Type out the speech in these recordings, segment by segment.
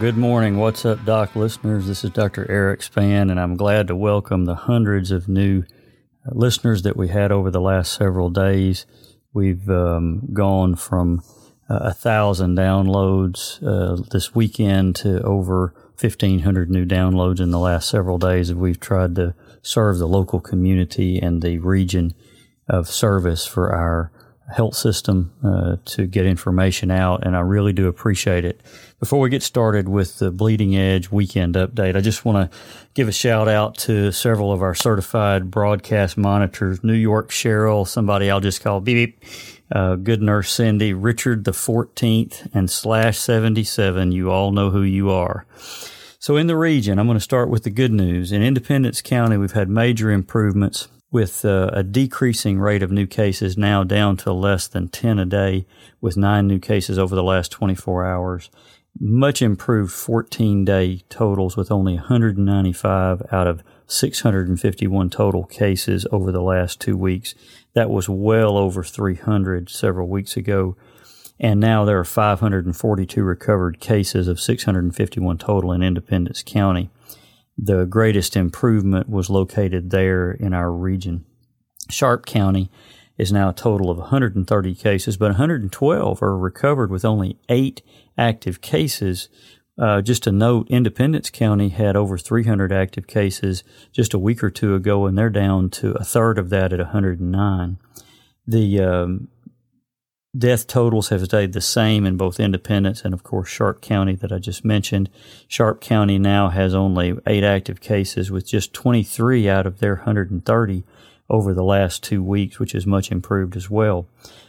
good morning. What's up, Doc listeners? This is Dr. Eric Span, and I'm glad to welcome the hundreds of new uh, listeners that we had over the last several days. We've um, gone from uh, a thousand downloads uh, this weekend to over 1,500 new downloads in the last several days. We've tried to serve the local community and the region of service for our health system uh, to get information out, and I really do appreciate it. Before we get started with the Bleeding Edge weekend update, I just want to give a shout out to several of our certified broadcast monitors New York Cheryl, somebody I'll just call beep beep, uh, Good Nurse Cindy, Richard the 14th, and Slash 77. You all know who you are. So, in the region, I'm going to start with the good news. In Independence County, we've had major improvements with uh, a decreasing rate of new cases now down to less than 10 a day, with nine new cases over the last 24 hours. Much improved 14 day totals with only 195 out of 651 total cases over the last two weeks. That was well over 300 several weeks ago. And now there are 542 recovered cases of 651 total in Independence County the greatest improvement was located there in our region. Sharp County is now a total of 130 cases, but 112 are recovered with only eight active cases. Uh, just a note, Independence County had over 300 active cases just a week or two ago, and they're down to a third of that at 109. The um, Death totals have stayed the same in both Independence and, of course, Sharp County that I just mentioned. Sharp County now has only eight active cases, with just 23 out of their 130 over the last two weeks, which is much improved as well.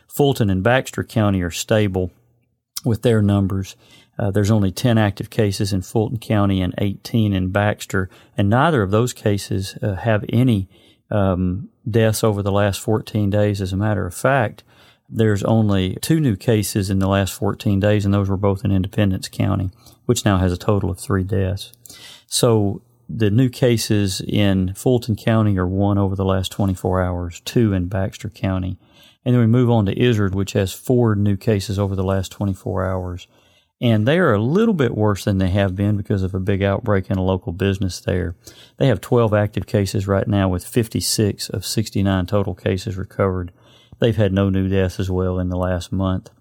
Fulton and Baxter County are stable with their numbers. Uh, there's only 10 active cases in Fulton County and 18 in Baxter, and neither of those cases uh, have any um, deaths over the last 14 days. As a matter of fact, there's only two new cases in the last 14 days, and those were both in Independence County, which now has a total of three deaths. So the new cases in Fulton County are one over the last 24 hours, two in Baxter County. And then we move on to Izard, which has four new cases over the last 24 hours. And they are a little bit worse than they have been because of a big outbreak in a local business there. They have 12 active cases right now with 56 of 69 total cases recovered. They've had no new deaths as well in the last month.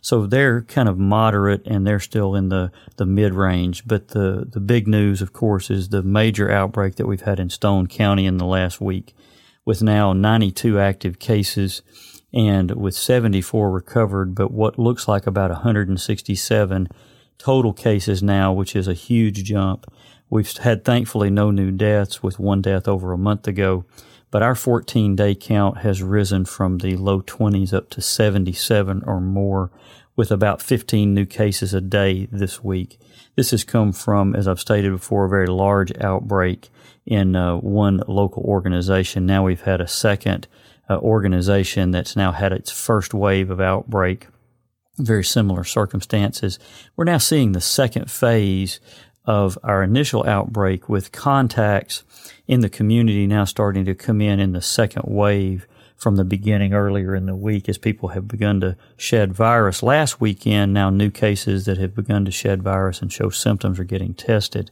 So they're kind of moderate and they're still in the, the mid range. But the, the big news, of course, is the major outbreak that we've had in Stone County in the last week with now 92 active cases and with 74 recovered, but what looks like about 167 total cases now, which is a huge jump. We've had thankfully no new deaths with one death over a month ago but our 14 day count has risen from the low 20s up to 77 or more with about 15 new cases a day this week. This has come from, as I've stated before, a very large outbreak in uh, one local organization. Now we've had a second uh, organization that's now had its first wave of outbreak. Very similar circumstances. We're now seeing the second phase of our initial outbreak with contacts in the community now starting to come in in the second wave from the beginning earlier in the week as people have begun to shed virus. Last weekend, now new cases that have begun to shed virus and show symptoms are getting tested.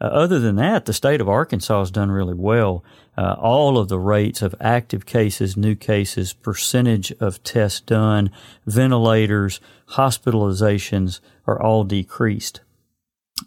Uh, other than that, the state of Arkansas has done really well. Uh, all of the rates of active cases, new cases, percentage of tests done, ventilators, hospitalizations are all decreased.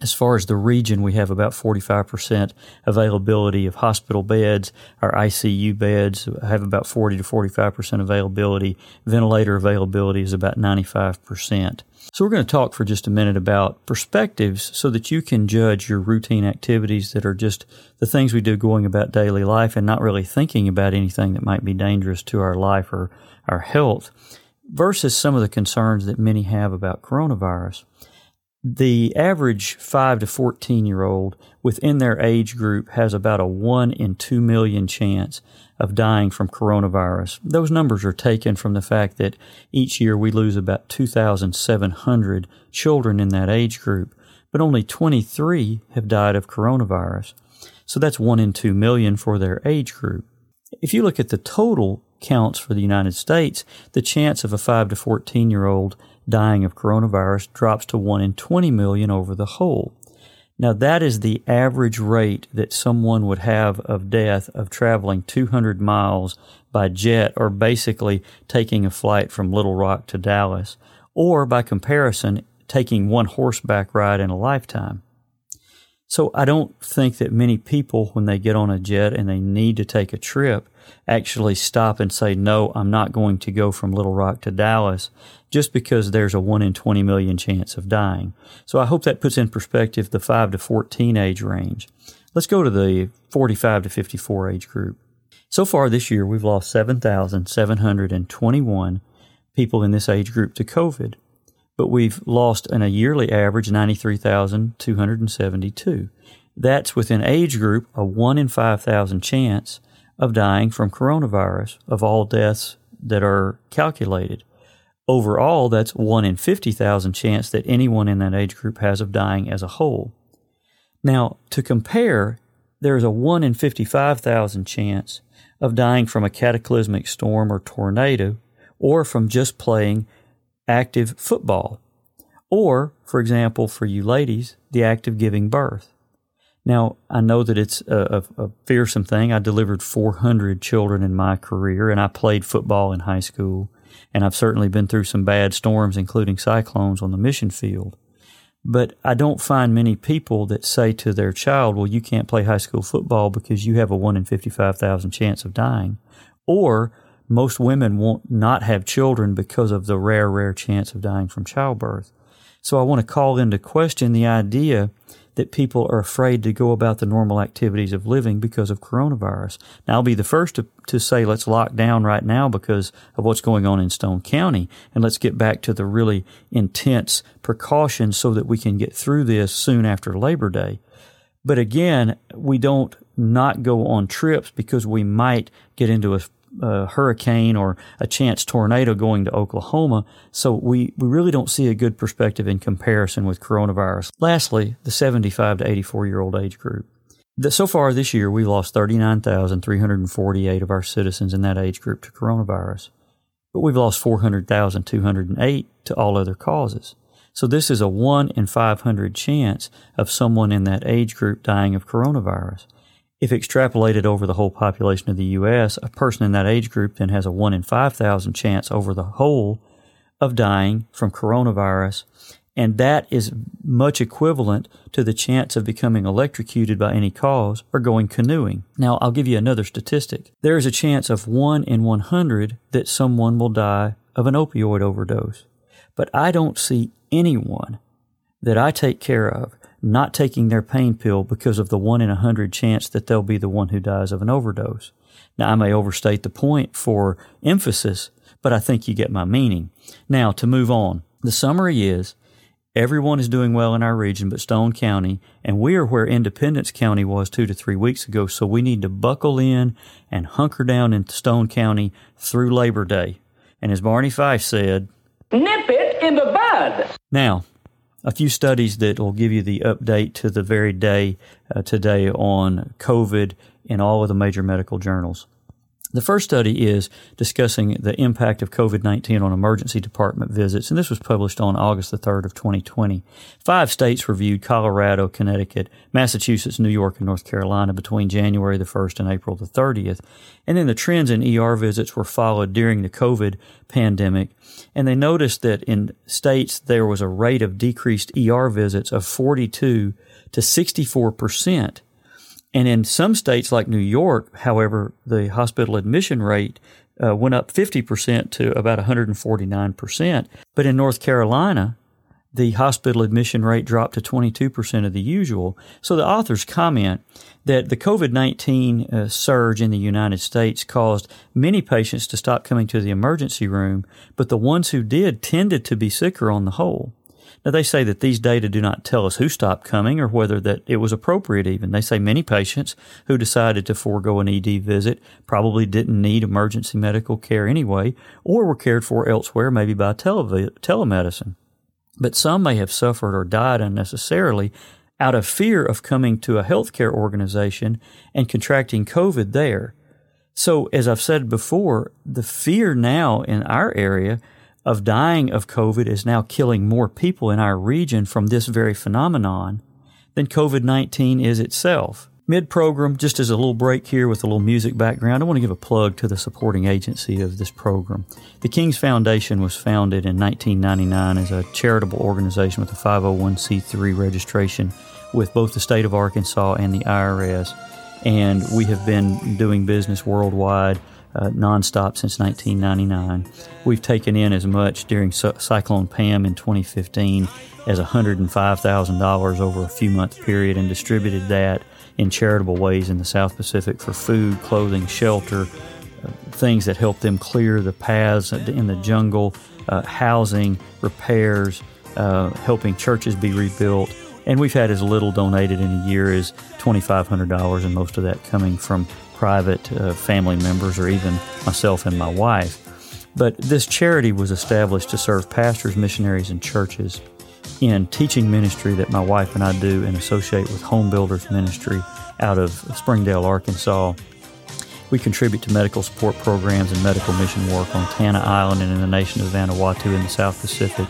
As far as the region, we have about 45% availability of hospital beds. Our ICU beds have about 40 to 45% availability. Ventilator availability is about 95%. So we're going to talk for just a minute about perspectives so that you can judge your routine activities that are just the things we do going about daily life and not really thinking about anything that might be dangerous to our life or our health versus some of the concerns that many have about coronavirus the average 5 to 14 year old within their age group has about a 1 in 2 million chance of dying from coronavirus. Those numbers are taken from the fact that each year we lose about 2,700 children in that age group, but only 23 have died of coronavirus. So that's 1 in 2 million for their age group. If you look at the total counts for the United States, the chance of a 5 to 14 year old dying of coronavirus drops to 1 in 20 million over the whole. Now, that is the average rate that someone would have of death of traveling 200 miles by jet or basically taking a flight from Little Rock to Dallas, or by comparison, taking one horseback ride in a lifetime. So I don't think that many people, when they get on a jet and they need to take a trip, actually stop and say, no, I'm not going to go from Little Rock to Dallas just because there's a 1 in 20 million chance of dying. So I hope that puts in perspective the 5 to 14 age range. Let's go to the 45 to 54 age group. So far this year, we've lost 7,721 people in this age group to COVID but we've lost in a yearly average 93,272. That's within age group a 1 in 5,000 chance of dying from coronavirus of all deaths that are calculated. Overall, that's 1 in 50,000 chance that anyone in that age group has of dying as a whole. Now, to compare, there's a 1 in 55,000 chance of dying from a cataclysmic storm or tornado or from just playing active football. Or, for example, for you ladies, the act of giving birth. Now, I know that it's a, a, a, fearsome thing. I delivered 400 children in my career, and I played football in high school. And I've certainly been through some bad storms, including cyclones on the mission field. But I don't find many people that say to their child, well, you can't play high school football because you have a 1 in 55,000 chance of dying. Or most women won't not have children because of the rare, rare chance of dying from childbirth. So I want to call into question the idea that people are afraid to go about the normal activities of living because of coronavirus. Now, I'll be the first to, to say let's lock down right now because of what's going on in Stone County and let's get back to the really intense precautions so that we can get through this soon after Labor Day. But again, we don't not go on trips because we might get into a a hurricane or a chance tornado going to Oklahoma. So we, we really don't see a good perspective in comparison with coronavirus. Lastly, the 75 to 84 year old age group. The, so far this year, we've lost 39,348 of our citizens in that age group to coronavirus, but we've lost 400,208 to all other causes. So this is a 1 in 500 chance of someone in that age group dying of coronavirus. If extrapolated over the whole population of the U.S., a person in that age group then has a 1 in 5,000 chance over the whole of dying from coronavirus. And that is much equivalent to the chance of becoming electrocuted by any cause or going canoeing. Now, I'll give you another statistic. There is a chance of 1 in 100 that someone will die of an opioid overdose. But I don't see anyone that I take care of not taking their pain pill because of the one in a hundred chance that they'll be the one who dies of an overdose. Now, I may overstate the point for emphasis, but I think you get my meaning. Now, to move on, the summary is everyone is doing well in our region but Stone County, and we are where Independence County was two to three weeks ago, so we need to buckle in and hunker down in Stone County through Labor Day. And as Barney Fife said, Nip it in the bud. Now, a few studies that will give you the update to the very day uh, today on COVID in all of the major medical journals. The first study is discussing the impact of COVID-19 on emergency department visits, and this was published on August the 3rd of 2020. Five states reviewed Colorado, Connecticut, Massachusetts, New York, and North Carolina between January the 1st and April the 30th. And then the trends in ER visits were followed during the COVID pandemic, and they noticed that in states there was a rate of decreased ER visits of 42 to 64 percent and in some states like New York, however, the hospital admission rate uh, went up 50% to about 149%. But in North Carolina, the hospital admission rate dropped to 22% of the usual. So the authors comment that the COVID 19 uh, surge in the United States caused many patients to stop coming to the emergency room, but the ones who did tended to be sicker on the whole. Now, they say that these data do not tell us who stopped coming or whether that it was appropriate even. They say many patients who decided to forego an ED visit probably didn't need emergency medical care anyway or were cared for elsewhere, maybe by tele- telemedicine. But some may have suffered or died unnecessarily out of fear of coming to a healthcare organization and contracting COVID there. So, as I've said before, the fear now in our area of dying of COVID is now killing more people in our region from this very phenomenon than COVID 19 is itself. Mid program, just as a little break here with a little music background, I want to give a plug to the supporting agency of this program. The King's Foundation was founded in 1999 as a charitable organization with a 501c3 registration with both the state of Arkansas and the IRS. And we have been doing business worldwide uh, nonstop since 1999. We've taken in as much during Cyclone Pam in 2015 as $105,000 over a few month period and distributed that in charitable ways in the South Pacific for food, clothing, shelter, uh, things that help them clear the paths in the jungle, uh, housing, repairs, uh, helping churches be rebuilt. And we've had as little donated in a year as $2,500, and most of that coming from private uh, family members or even myself and my wife. But this charity was established to serve pastors, missionaries, and churches in teaching ministry that my wife and I do and associate with Home Builders Ministry out of Springdale, Arkansas. We contribute to medical support programs and medical mission work on Tanna Island and in the nation of Vanuatu in the South Pacific.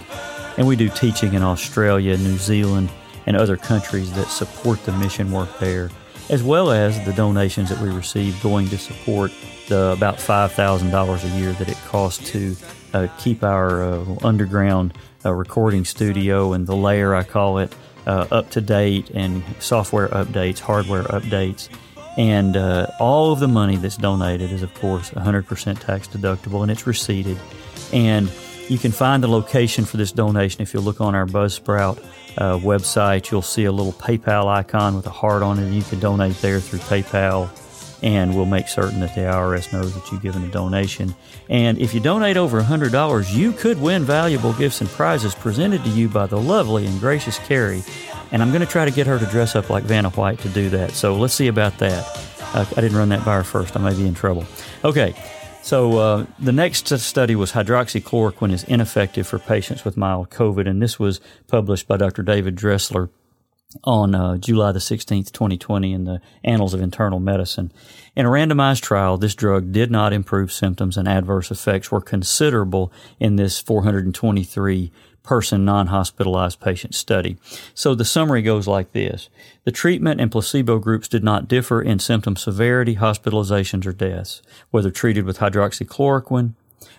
And we do teaching in Australia, New Zealand, and other countries that support the mission work there, as well as the donations that we receive going to support the about $5,000 a year that it costs to uh, keep our uh, underground uh, recording studio and the layer, I call it, uh, up to date and software updates, hardware updates. And uh, all of the money that's donated is, of course, 100% tax deductible and it's receipted. And you can find the location for this donation if you look on our Buzzsprout uh, website. You'll see a little PayPal icon with a heart on it, you can donate there through PayPal and we'll make certain that the IRS knows that you've given a donation. And if you donate over $100, you could win valuable gifts and prizes presented to you by the lovely and gracious Carrie. And I'm going to try to get her to dress up like Vanna White to do that. So let's see about that. Uh, I didn't run that by her first. I may be in trouble. Okay. So uh, the next study was hydroxychloroquine is ineffective for patients with mild COVID, and this was published by Dr. David Dressler on uh, July the 16th, 2020 in the Annals of Internal Medicine. In a randomized trial, this drug did not improve symptoms and adverse effects were considerable in this 423 person non-hospitalized patient study. So the summary goes like this. The treatment and placebo groups did not differ in symptom severity, hospitalizations, or deaths, whether treated with hydroxychloroquine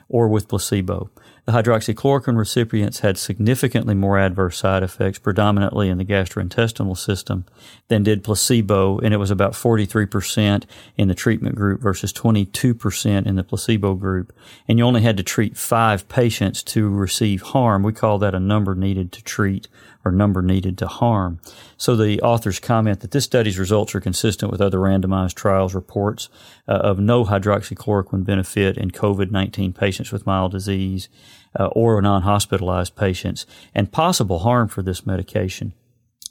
or with placebo. The hydroxychloroquine recipients had significantly more adverse side effects, predominantly in the gastrointestinal system, than did placebo, and it was about 43% in the treatment group versus 22% in the placebo group. And you only had to treat five patients to receive harm. We call that a number needed to treat or number needed to harm. So the authors comment that this study's results are consistent with other randomized trials reports uh, of no hydroxychloroquine benefit in COVID-19 patients with mild disease uh, or non-hospitalized patients and possible harm for this medication.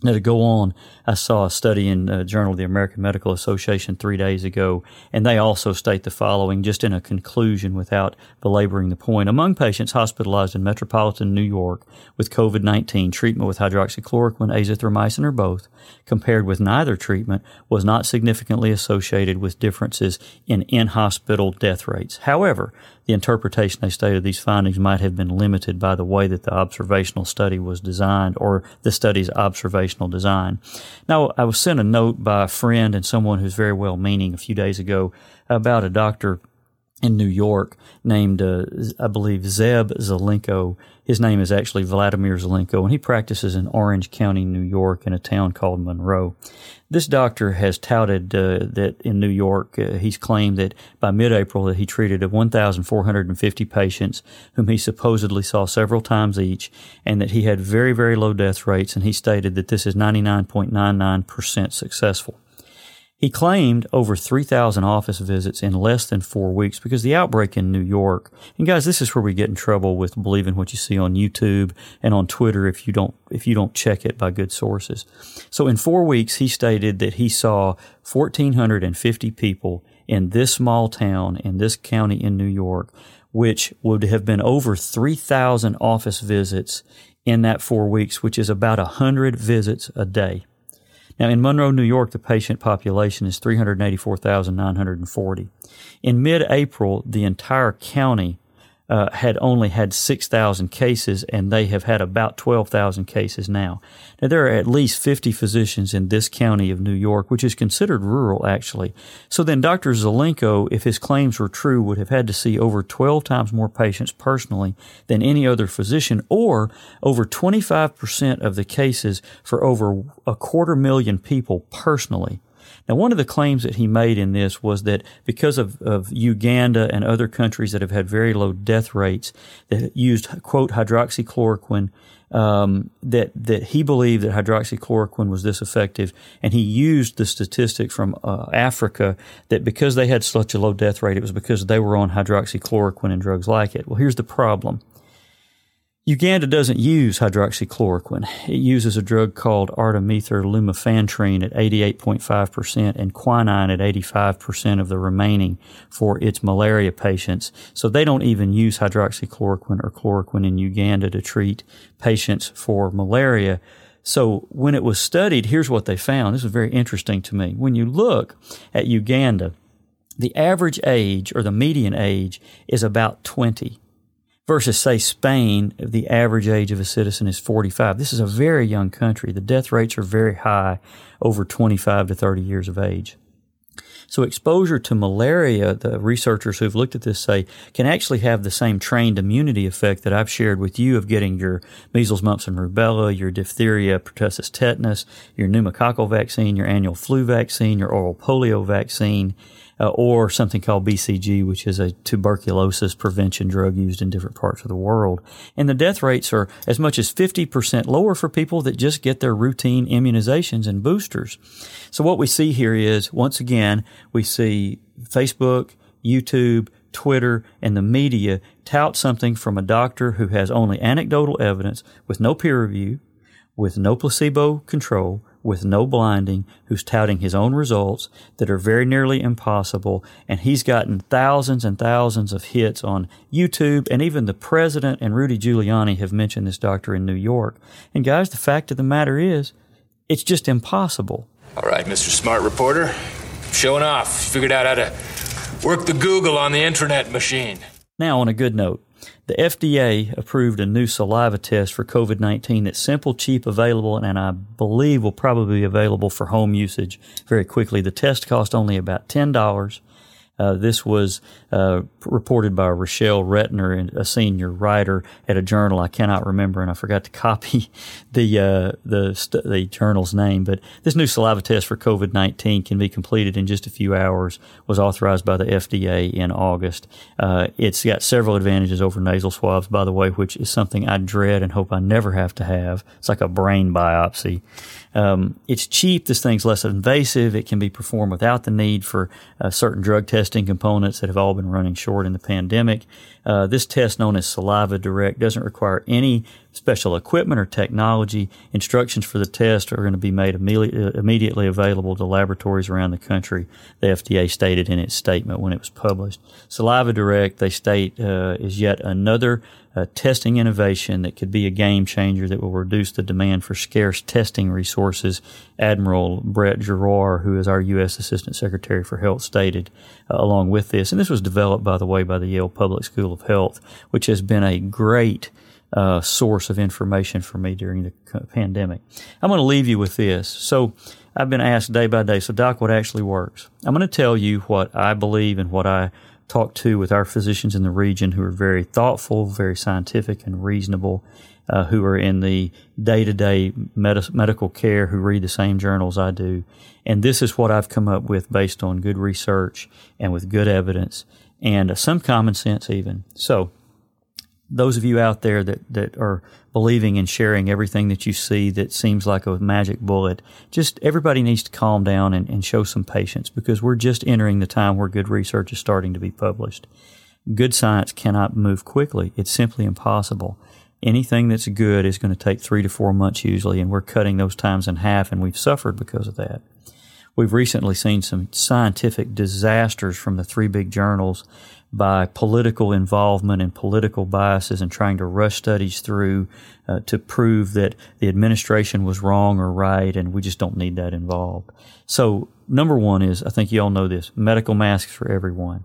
Now, to go on, I saw a study in the Journal of the American Medical Association three days ago, and they also state the following, just in a conclusion without belaboring the point. Among patients hospitalized in metropolitan New York with COVID 19, treatment with hydroxychloroquine, azithromycin, or both, compared with neither treatment, was not significantly associated with differences in in hospital death rates. However, the interpretation they stated these findings might have been limited by the way that the observational study was designed or the study's observational design. Now, I was sent a note by a friend and someone who's very well meaning a few days ago about a doctor in New York named, uh, I believe, Zev Zelenko. His name is actually Vladimir Zelenko, and he practices in Orange County, New York, in a town called Monroe. This doctor has touted uh, that in New York, uh, he's claimed that by mid-April that he treated 1,450 patients whom he supposedly saw several times each, and that he had very, very low death rates, and he stated that this is 99.99% successful. He claimed over 3,000 office visits in less than four weeks because the outbreak in New York, and guys, this is where we get in trouble with believing what you see on YouTube and on Twitter if you don't, if you don't check it by good sources. So in four weeks, he stated that he saw 1,450 people in this small town in this county in New York, which would have been over 3,000 office visits in that four weeks, which is about 100 visits a day. Now, in Monroe, New York, the patient population is 384,940. In mid April, the entire county uh, had only had 6,000 cases, and they have had about 12,000 cases now. Now, there are at least 50 physicians in this county of New York, which is considered rural, actually. So then Dr. Zelenko, if his claims were true, would have had to see over 12 times more patients personally than any other physician, or over 25% of the cases for over a quarter million people personally. Now, one of the claims that he made in this was that because of, of Uganda and other countries that have had very low death rates that used, quote, hydroxychloroquine, um, that that he believed that hydroxychloroquine was this effective, and he used the statistic from uh, Africa that because they had such a low death rate, it was because they were on hydroxychloroquine and drugs like it. Well, here's the problem: Uganda doesn't use hydroxychloroquine. It uses a drug called artemether lumefantrine at 88.5% and quinine at 85% of the remaining for its malaria patients. So they don't even use hydroxychloroquine or chloroquine in Uganda to treat patients for malaria. So when it was studied, here's what they found. This is very interesting to me. When you look at Uganda, the average age or the median age is about 20 versus say Spain, the average age of a citizen is 45. This is a very young country. The death rates are very high over 25 to 30 years of age. So exposure to malaria, the researchers who've looked at this say, can actually have the same trained immunity effect that I've shared with you of getting your measles, mumps, and rubella, your diphtheria, pertussis tetanus, your pneumococcal vaccine, your annual flu vaccine, your oral polio vaccine, uh, or something called BCG, which is a tuberculosis prevention drug used in different parts of the world. And the death rates are as much as 50% lower for people that just get their routine immunizations and boosters. So what we see here is, once again, we see Facebook, YouTube, Twitter, and the media tout something from a doctor who has only anecdotal evidence with no peer review, with no placebo control, with no blinding who's touting his own results that are very nearly impossible. And he's gotten thousands and thousands of hits on YouTube. And even the president and Rudy Giuliani have mentioned this doctor in New York. And guys, the fact of the matter is, it's just impossible. All right, Mr. Smart Reporter. Showing off. Figured out how to work the Google on the internet machine. Now, on a good note, the FDA approved a new saliva test for COVID 19 that's simple, cheap, available, and I believe will probably be available for home usage very quickly. The test cost only about $10. Uh, this was uh, reported by Rochelle Rettner, a senior writer at a journal I cannot remember, and I forgot to copy the uh, the st- the journal's name. But this new saliva test for COVID nineteen can be completed in just a few hours. Was authorized by the FDA in August. Uh, it's got several advantages over nasal swabs, by the way, which is something I dread and hope I never have to have. It's like a brain biopsy. Um, it's cheap. This thing's less invasive. It can be performed without the need for uh, certain drug testing components that have all been running short in the pandemic. Uh, this test, known as Saliva Direct, doesn't require any special equipment or technology. Instructions for the test are going to be made immediately, immediately available to laboratories around the country. The FDA stated in its statement when it was published. Saliva Direct, they state, uh, is yet another uh, testing innovation that could be a game changer that will reduce the demand for scarce testing resources. Admiral Brett Giroir, who is our U.S. Assistant Secretary for Health, stated uh, along with this. And this was developed, by the way, by the Yale Public School of Health, which has been a great uh, source of information for me during the pandemic. I'm going to leave you with this. So I've been asked day by day, so Doc, what actually works? I'm going to tell you what I believe and what I talk to with our physicians in the region who are very thoughtful, very scientific and reasonable, uh, who are in the day to day medical care, who read the same journals I do. And this is what I've come up with based on good research and with good evidence and some common sense even. So those of you out there that, that are believing and sharing everything that you see that seems like a magic bullet, just everybody needs to calm down and, and show some patience because we're just entering the time where good research is starting to be published. Good science cannot move quickly. It's simply impossible. Anything that's good is going to take three to four months usually, and we're cutting those times in half, and we've suffered because of that. We've recently seen some scientific disasters from the three big journals by political involvement and political biases and trying to rush studies through uh, to prove that the administration was wrong or right, and we just don't need that involved. So, number one is I think you all know this medical masks for everyone.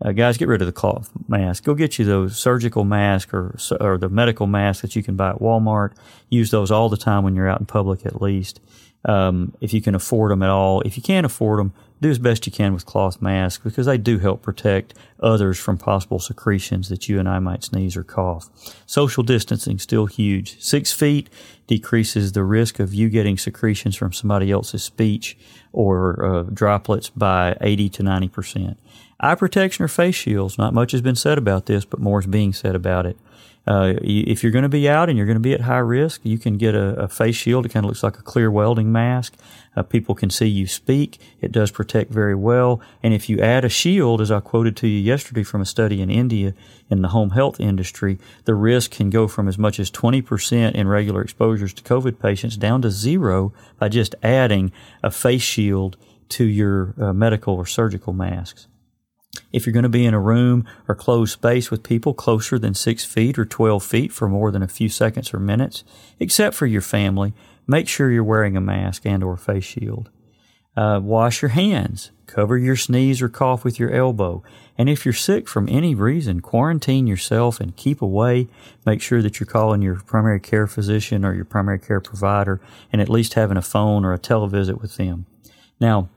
Uh, guys, get rid of the cloth mask. Go get you those surgical masks or, or the medical masks that you can buy at Walmart. Use those all the time when you're out in public, at least. Um, if you can afford them at all. If you can't afford them, do as best you can with cloth masks because they do help protect others from possible secretions that you and I might sneeze or cough. Social distancing still huge. Six feet decreases the risk of you getting secretions from somebody else's speech or uh, droplets by 80 to 90 percent. Eye protection or face shields. Not much has been said about this, but more is being said about it. Uh, if you're going to be out and you're going to be at high risk, you can get a, a face shield. It kind of looks like a clear welding mask. Uh, people can see you speak. It does protect very well. And if you add a shield, as I quoted to you yesterday from a study in India in the home health industry, the risk can go from as much as 20% in regular exposures to COVID patients down to zero by just adding a face shield to your uh, medical or surgical masks. If you're going to be in a room or closed space with people closer than six feet or 12 feet for more than a few seconds or minutes, except for your family, make sure you're wearing a mask and or face shield. Uh, wash your hands. Cover your sneeze or cough with your elbow. And if you're sick from any reason, quarantine yourself and keep away. Make sure that you're calling your primary care physician or your primary care provider and at least having a phone or a televisit with them. Now,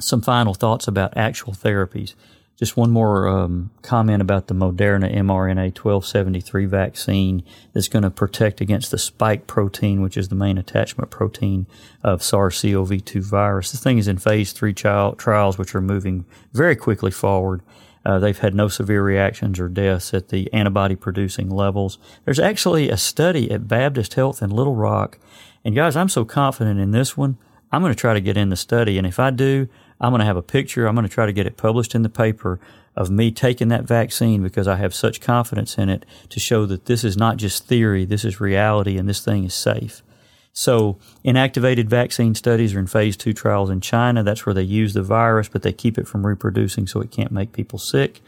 some final thoughts about actual therapies. Just one more um, comment about the Moderna mRNA 1273 vaccine that's going to protect against the spike protein, which is the main attachment protein of SARS CoV 2 virus. This thing is in phase three trial, trials, which are moving very quickly forward. Uh, they've had no severe reactions or deaths at the antibody producing levels. There's actually a study at Baptist Health in Little Rock. And guys, I'm so confident in this one. I'm going to try to get in the study. And if I do, I'm going to have a picture. I'm going to try to get it published in the paper of me taking that vaccine because I have such confidence in it to show that this is not just theory, this is reality, and this thing is safe. So, inactivated vaccine studies are in phase two trials in China. That's where they use the virus, but they keep it from reproducing so it can't make people sick.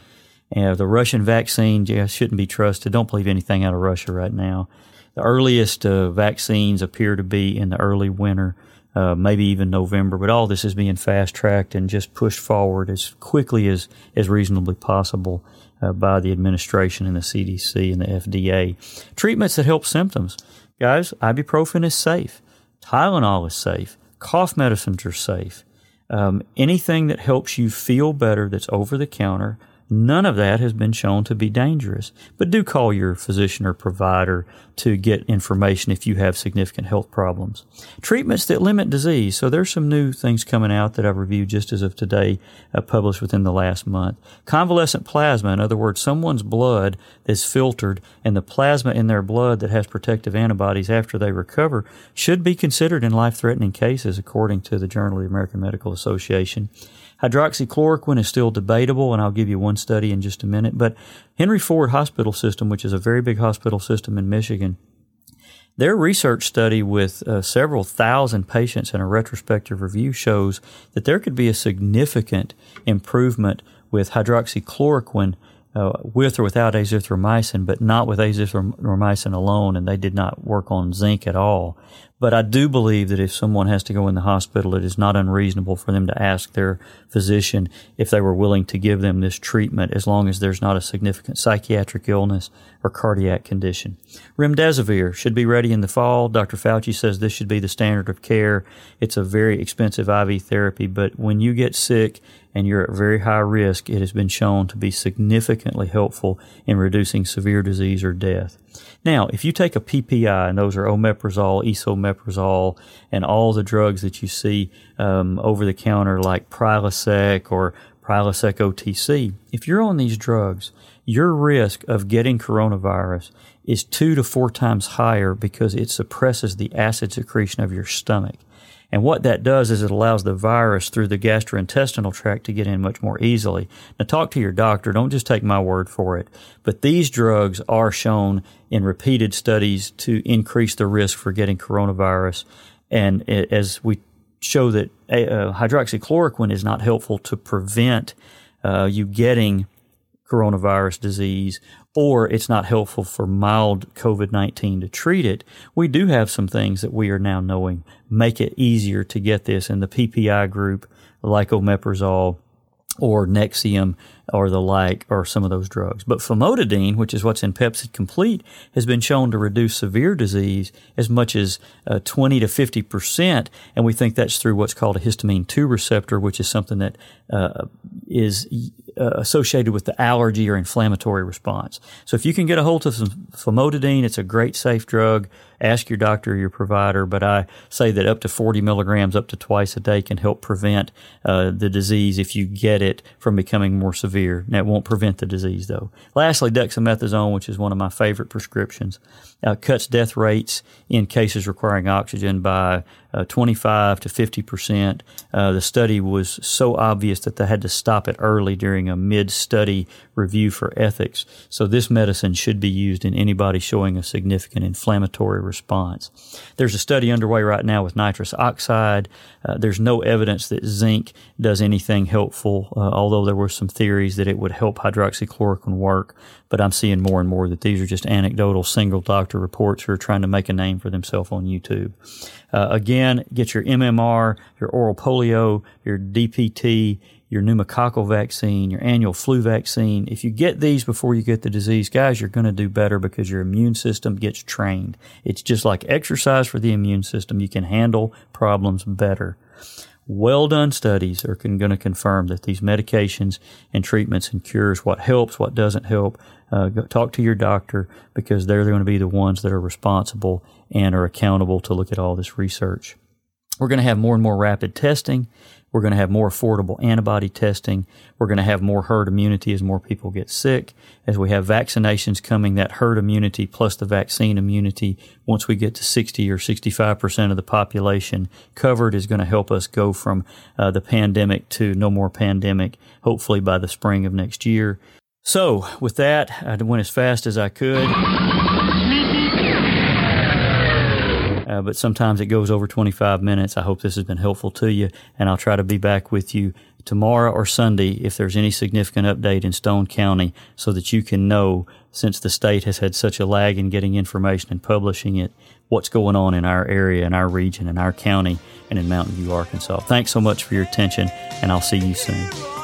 And the Russian vaccine yeah, shouldn't be trusted. Don't believe anything out of Russia right now. The earliest uh, vaccines appear to be in the early winter uh, maybe even November. But all this is being fast tracked and just pushed forward as quickly as, as reasonably possible uh, by the administration and the CDC and the FDA. Treatments that help symptoms. Guys, ibuprofen is safe. Tylenol is safe. Cough medicines are safe. Um, anything that helps you feel better that's over the counter None of that has been shown to be dangerous, but do call your physician or provider to get information if you have significant health problems. Treatments that limit disease. So there's some new things coming out that I've reviewed just as of today, uh, published within the last month. Convalescent plasma, in other words, someone's blood is filtered and the plasma in their blood that has protective antibodies after they recover should be considered in life-threatening cases according to the Journal of the American Medical Association. Hydroxychloroquine is still debatable, and I'll give you one study in just a minute. But Henry Ford Hospital System, which is a very big hospital system in Michigan, their research study with uh, several thousand patients in a retrospective review shows that there could be a significant improvement with hydroxychloroquine uh, with or without azithromycin, but not with azithromycin alone, and they did not work on zinc at all. But I do believe that if someone has to go in the hospital, it is not unreasonable for them to ask their physician if they were willing to give them this treatment as long as there's not a significant psychiatric illness or cardiac condition. Remdesivir should be ready in the fall. Dr. Fauci says this should be the standard of care. It's a very expensive IV therapy, but when you get sick and you're at very high risk, it has been shown to be significantly helpful in reducing severe disease or death. Now, if you take a PPI, and those are omeprazole, esomeprazole, and all the drugs that you see um, over the counter like Prilosec or Prilosec OTC, if you're on these drugs, your risk of getting coronavirus is two to four times higher because it suppresses the acid secretion of your stomach. And what that does is it allows the virus through the gastrointestinal tract to get in much more easily. Now, talk to your doctor. Don't just take my word for it. But these drugs are shown in repeated studies to increase the risk for getting coronavirus. And as we show that uh, hydroxychloroquine is not helpful to prevent uh, you getting coronavirus disease or it's not helpful for mild COVID 19 to treat it, we do have some things that we are now knowing make it easier to get this. And the PPI group, like omeprazole, or Nexium or the like, or some of those drugs. But famotidine, which is what's in Pepcid Complete, has been shown to reduce severe disease as much as uh, 20 to 50 percent, and we think that's through what's called a histamine 2 receptor, which is something that uh, is uh, associated with the allergy or inflammatory response. So if you can get a hold of some famotidine, it's a great safe drug. Ask your doctor or your provider, but I say that up to 40 milligrams, up to twice a day, can help prevent uh, the disease if you get it from becoming more severe. Now, it won't prevent the disease, though. Lastly, dexamethasone, which is one of my favorite prescriptions, uh, cuts death rates in cases requiring oxygen by uh, 25 to 50 percent. Uh, the study was so obvious that they had to stop it early during a mid-study review for ethics. So this medicine should be used in anybody showing a significant inflammatory response. There's a study underway right now with nitrous oxide. Uh, there's no evidence that zinc does anything helpful, uh, although there were some theories that it would help hydroxychloroquine work. But I'm seeing more and more that these are just anecdotal single doctor reports who are trying to make a name for themselves on YouTube. Uh, again, get your MMR, your oral polio, your DPT, your pneumococcal vaccine, your annual flu vaccine. If you get these before you get the disease, guys, you're going to do better because your immune system gets trained. It's just like exercise for the immune system. You can handle problems better. Well done studies are going to confirm that these medications and treatments and cures, what helps, what doesn't help, uh, talk to your doctor because they're going to be the ones that are responsible and are accountable to look at all this research. We're going to have more and more rapid testing. We're going to have more affordable antibody testing. We're going to have more herd immunity as more people get sick. As we have vaccinations coming, that herd immunity plus the vaccine immunity, once we get to 60 or 65% of the population covered, is going to help us go from uh, the pandemic to no more pandemic, hopefully by the spring of next year. So, with that, I went as fast as I could. Uh, but sometimes it goes over 25 minutes. I hope this has been helpful to you, and I'll try to be back with you tomorrow or Sunday if there's any significant update in Stone County so that you can know, since the state has had such a lag in getting information and publishing it, what's going on in our area, in our region, in our county, and in Mountain View, Arkansas. Thanks so much for your attention, and I'll see you soon.